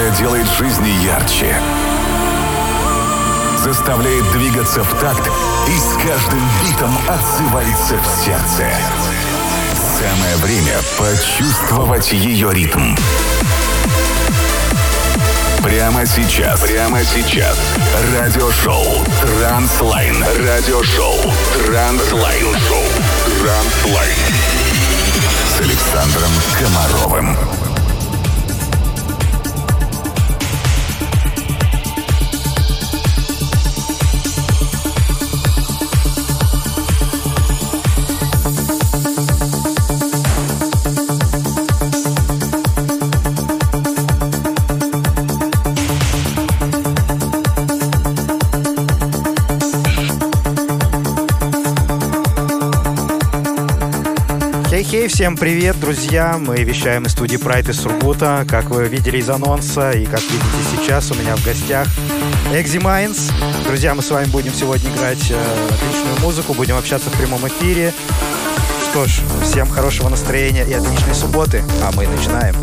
которая делает жизни ярче, заставляет двигаться в такт и с каждым битом отзывается в сердце. Самое время почувствовать ее ритм. Прямо сейчас, прямо сейчас. Радиошоу Транслайн. Радиошоу Транслайн. Шоу Транслайн. С Александром Комаровым. Всем привет, друзья! Мы вещаем из студии Pride из Сургута. Как вы видели из анонса и как видите сейчас, у меня в гостях Exi Minds. Друзья, мы с вами будем сегодня играть э, отличную музыку, будем общаться в прямом эфире. Что ж, всем хорошего настроения и отличной субботы, а мы начинаем.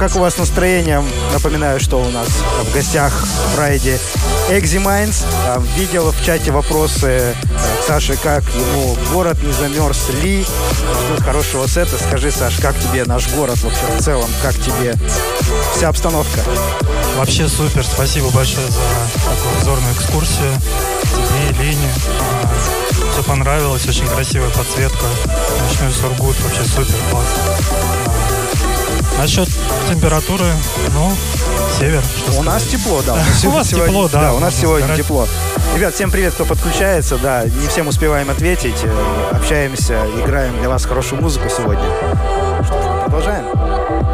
Как у вас настроение? Напоминаю, что у нас в гостях Friday Eximinds. Видел в чате вопросы э, к Саше, как ему город не замерз ли. Хорошего сета. Скажи, Саш, как тебе наш город вообще в целом? Как тебе вся обстановка? Вообще супер. Спасибо большое за такую обзорную экскурсию. Тебе Лене. А, Все понравилось. Очень красивая подсветка. Ночной Сургут. Вообще супер. Класс. Насчет температуры, ну, север. У нас тепло, да. У вас тепло, да. У нас сегодня тепло. Ребят, всем привет, кто подключается. Да, не всем успеваем ответить. Э, общаемся, играем для вас хорошую музыку сегодня. Что, продолжаем? Продолжаем.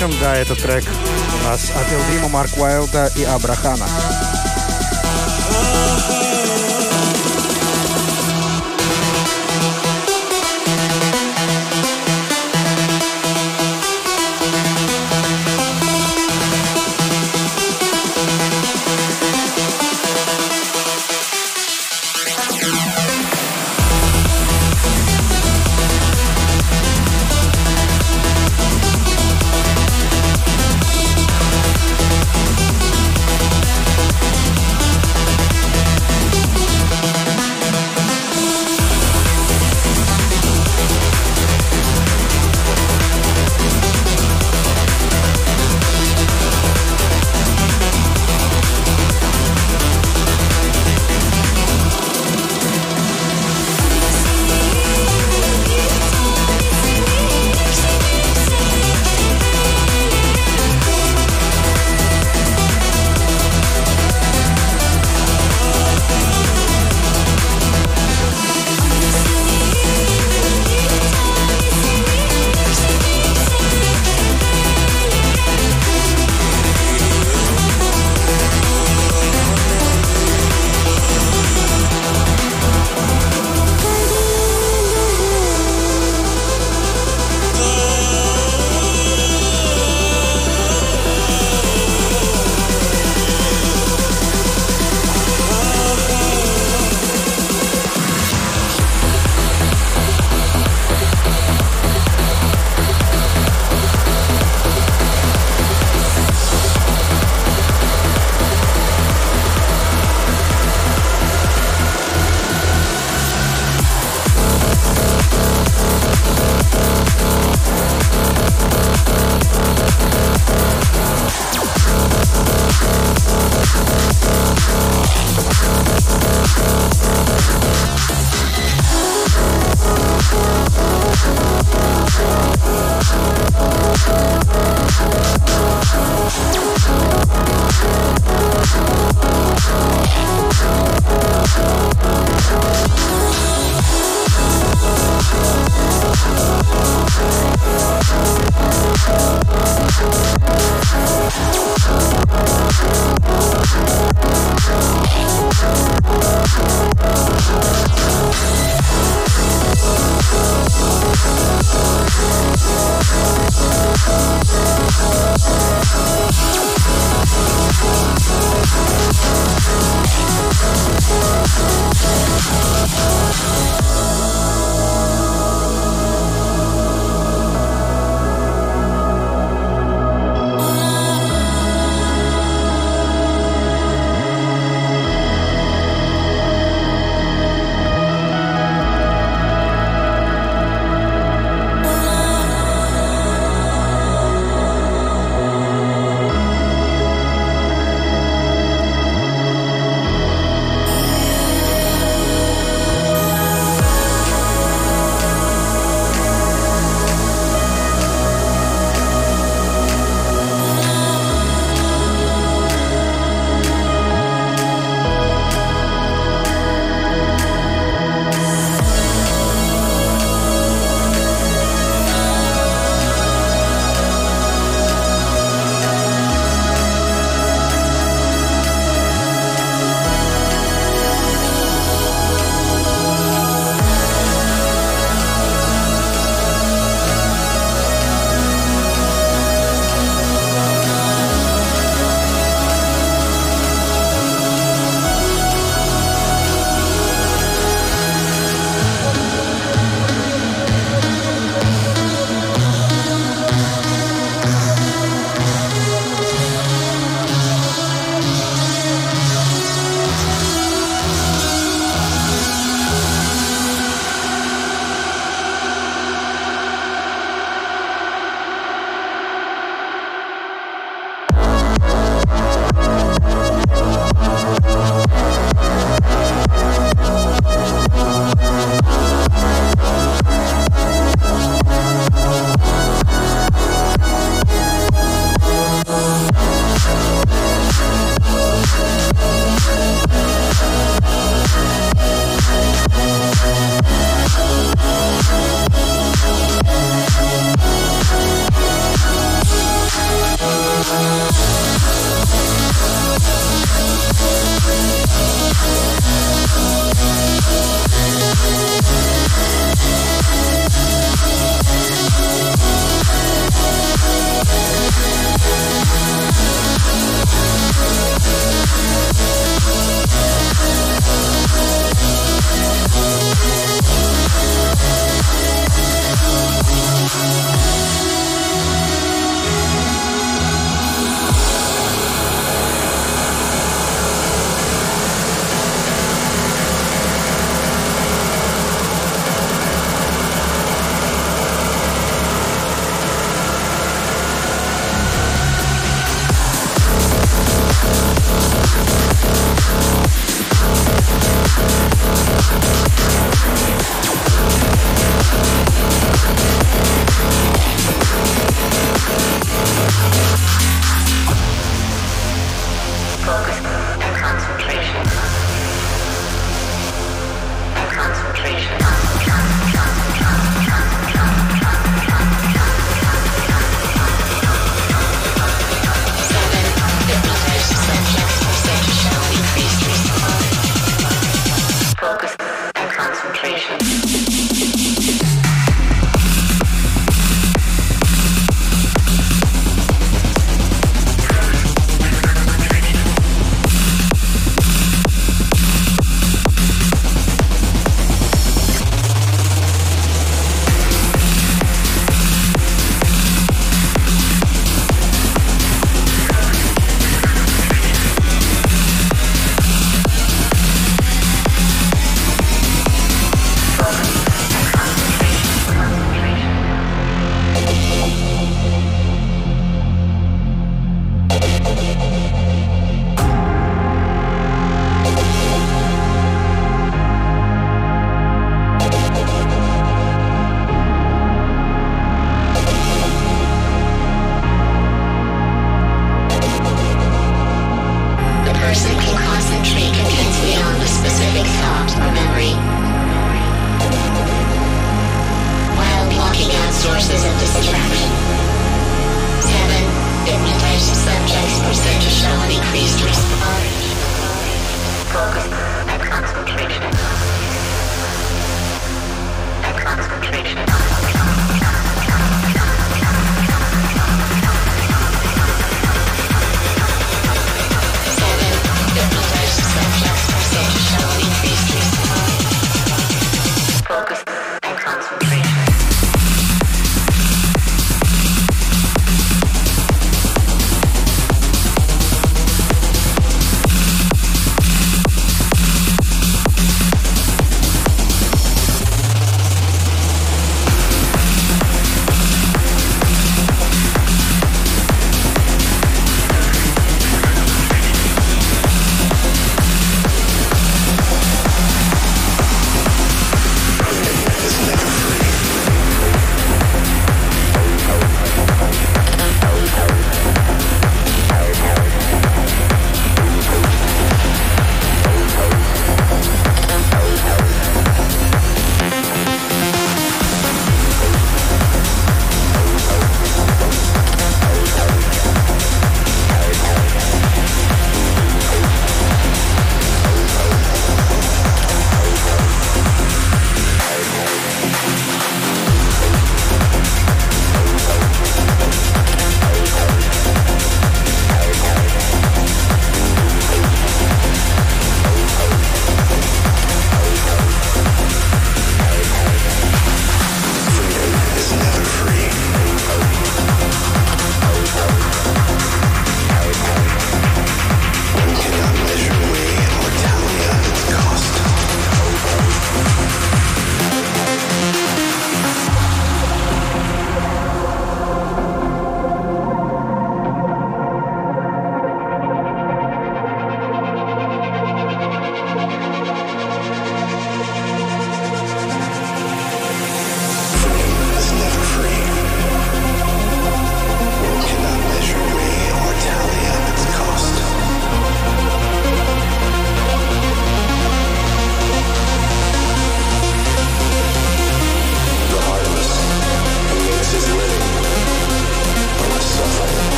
Пришедшим. Да, этот трек у нас от Элдрима, Марк Уайлда и Абрахана.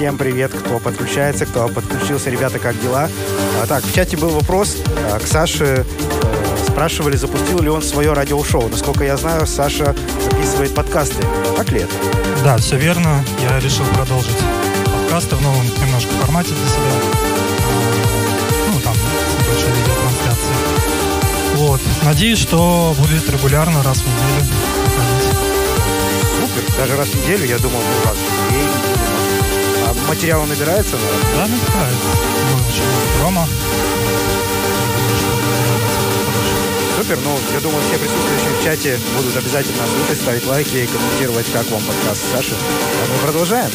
Всем привет, кто подключается, кто подключился. Ребята, как дела? А, так, в чате был вопрос а, к Саше. Э, спрашивали, запустил ли он свое радиошоу. Насколько я знаю, Саша записывает подкасты. Так ли это? Да, все верно. Я решил продолжить подкасты в новом немножко формате для себя. А, ну, там, небольшая видеотрансляция. Вот. Надеюсь, что будет регулярно, раз в неделю Супер. Даже раз в неделю, я думал, ну, раз в день. А материал набирается? Наверное? Да, набирается. Рома. Супер. Ну, я думаю, все присутствующие в чате будут обязательно слушать, ставить лайки и комментировать, как вам подкаст Саши. А мы продолжаем.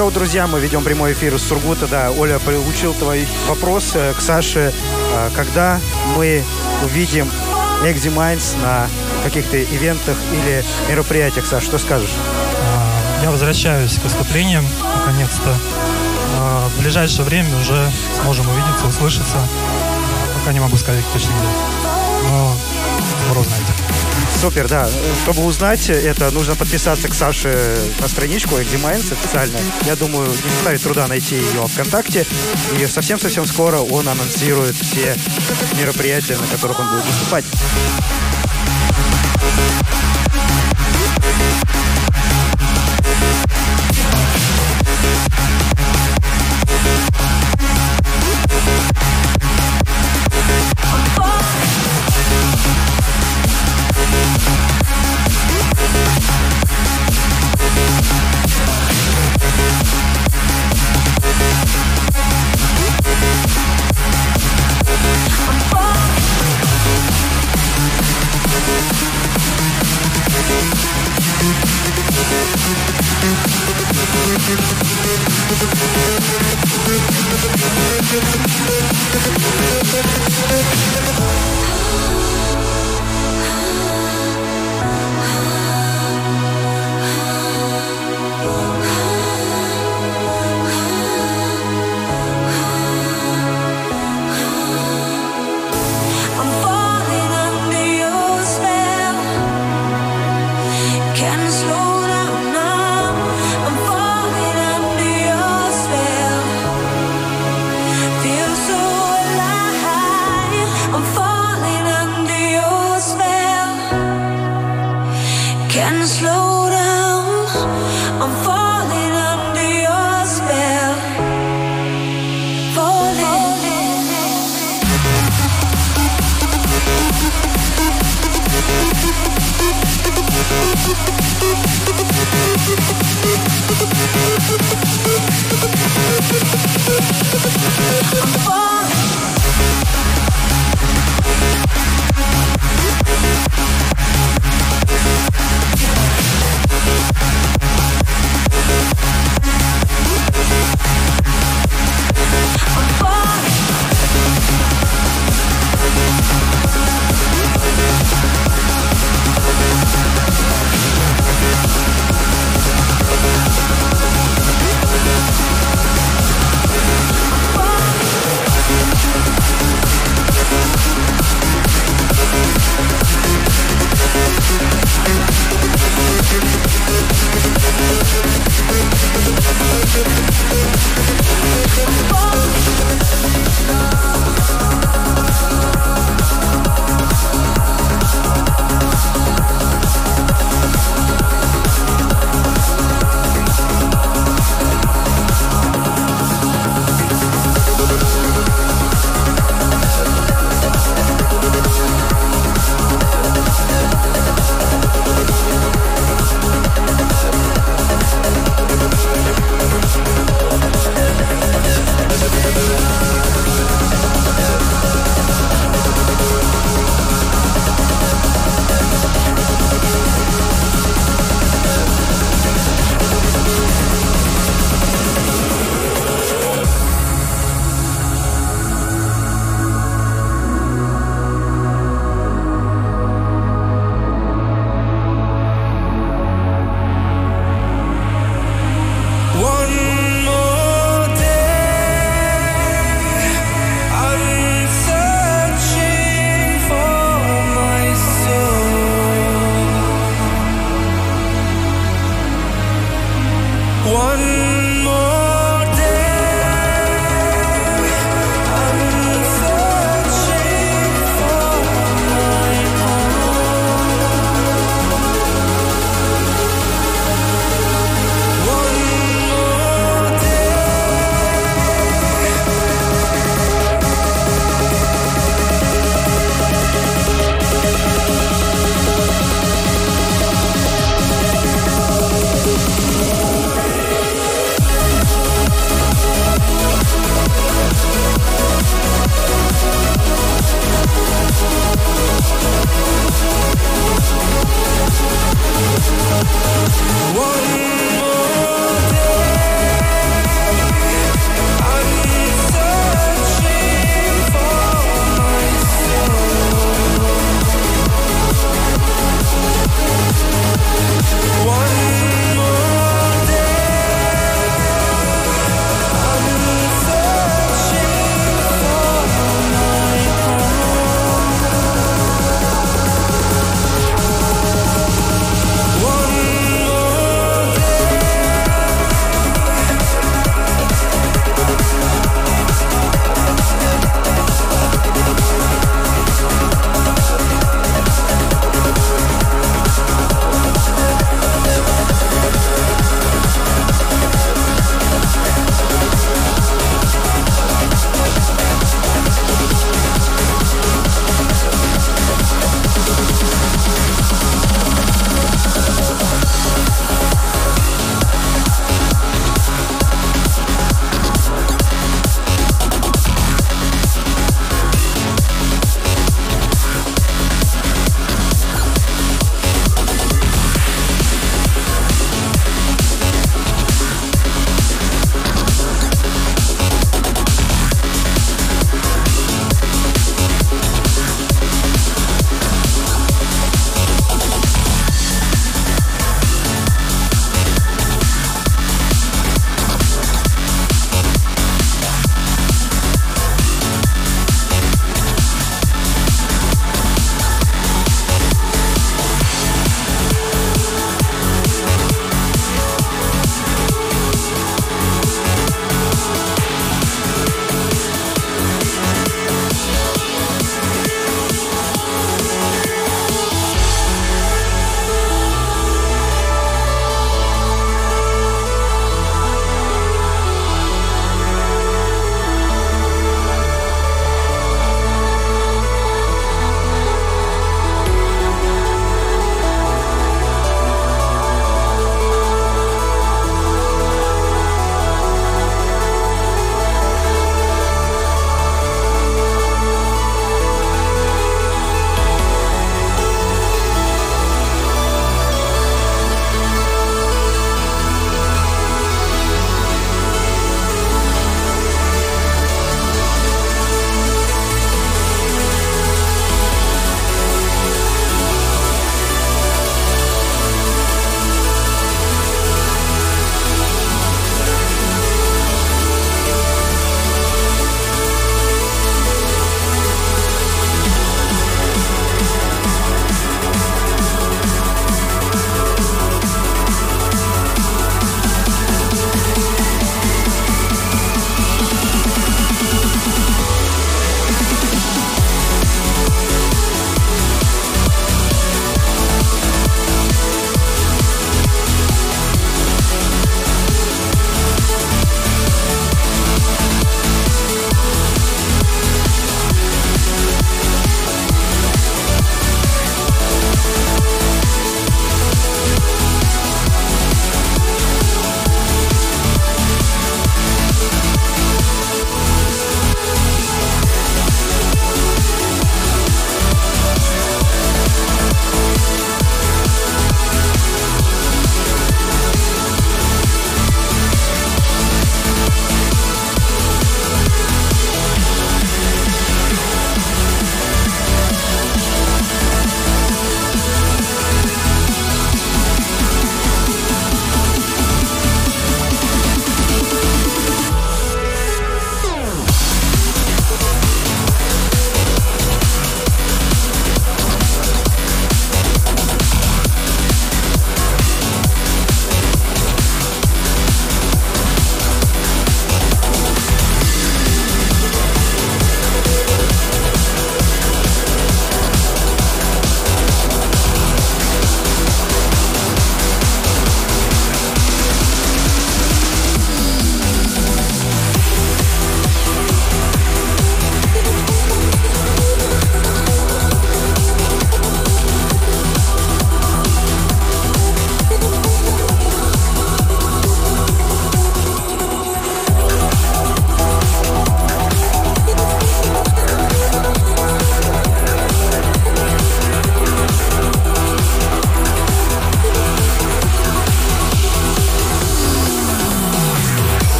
Йоу-йоу, друзья, мы ведем прямой эфир из Сургута. Да, Оля получил твой вопрос э, к Саше. Э, когда мы увидим Eximinds на каких-то ивентах или мероприятиях, Саш, что скажешь? А, я возвращаюсь к выступлениям, наконец-то. А, в ближайшее время уже сможем увидеться, услышаться. Пока не могу сказать точно где. Но скоро узнаете. Супер, да. Чтобы узнать это, нужно подписаться к Саше на страничку Eximines официально. Я думаю, не составит труда найти ее ВКонтакте. И совсем-совсем скоро он анонсирует все мероприятия, на которых он будет выступать. I'm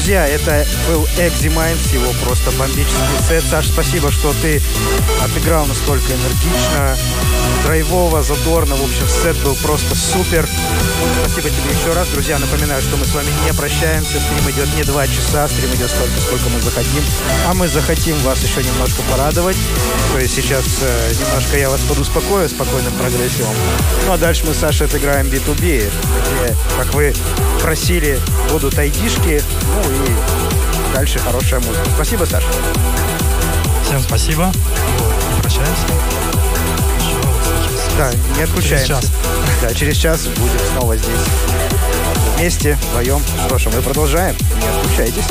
друзья, это был Экзи Майнс, его просто бомбический сет. Саш, спасибо, что ты отыграл настолько энергично, драйвово, задорно. В общем, сет был просто супер. Спасибо тебе еще раз. Друзья, напоминаю, что мы с вами не прощаемся. Стрим идет не два часа, стрим идет столько, сколько мы захотим. А мы захотим вас еще немножко порадовать. То есть сейчас э, немножко я вас подуспокою спокойным прогрессивом. Ну а дальше мы с Сашей отыграем B2B, где, как вы просили, будут айдишки. Ну и дальше хорошая музыка. Спасибо, Саша. Всем спасибо. Прощаемся. Да, не отключаемся. Через час. Да, через час будем снова здесь. Вместе, вдвоем. Ж, а мы продолжаем. Не отключайтесь.